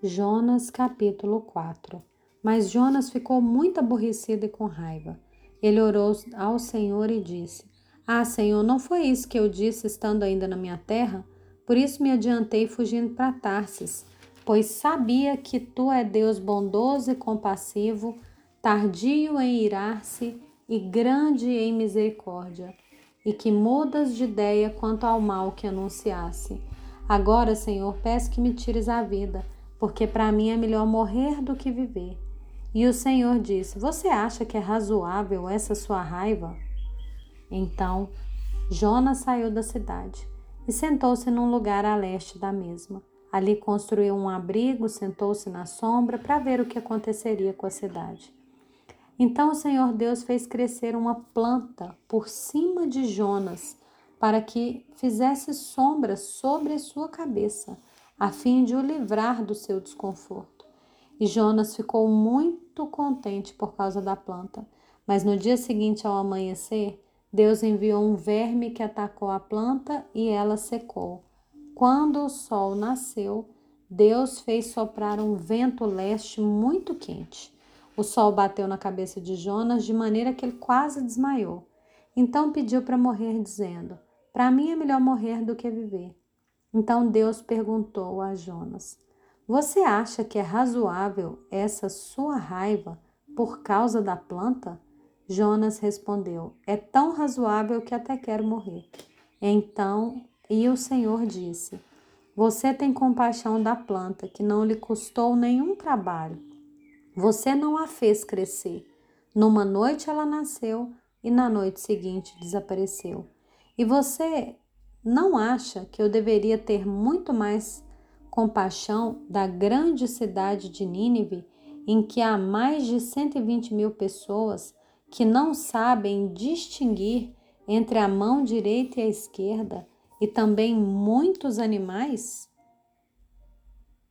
Jonas capítulo 4 Mas Jonas ficou muito aborrecido e com raiva. Ele orou ao Senhor e disse: Ah, Senhor, não foi isso que eu disse estando ainda na minha terra? Por isso me adiantei fugindo para Tarsis, pois sabia que tu é Deus bondoso e compassivo, tardio em irar-se e grande em misericórdia, e que mudas de ideia quanto ao mal que anunciasse. Agora, Senhor, peço que me tires a vida porque para mim é melhor morrer do que viver. E o Senhor disse: Você acha que é razoável essa sua raiva? Então Jonas saiu da cidade e sentou-se num lugar a leste da mesma. Ali construiu um abrigo, sentou-se na sombra para ver o que aconteceria com a cidade. Então o Senhor Deus fez crescer uma planta por cima de Jonas, para que fizesse sombra sobre sua cabeça a fim de o livrar do seu desconforto. E Jonas ficou muito contente por causa da planta. Mas no dia seguinte, ao amanhecer, Deus enviou um verme que atacou a planta e ela secou. Quando o sol nasceu, Deus fez soprar um vento leste muito quente. O sol bateu na cabeça de Jonas de maneira que ele quase desmaiou. Então pediu para morrer, dizendo: Para mim é melhor morrer do que viver. Então Deus perguntou a Jonas: Você acha que é razoável essa sua raiva por causa da planta? Jonas respondeu: É tão razoável que até quero morrer. Então, e o Senhor disse: Você tem compaixão da planta, que não lhe custou nenhum trabalho. Você não a fez crescer. Numa noite ela nasceu e na noite seguinte desapareceu. E você não acha que eu deveria ter muito mais compaixão da grande cidade de Nínive, em que há mais de 120 mil pessoas que não sabem distinguir entre a mão direita e a esquerda, e também muitos animais?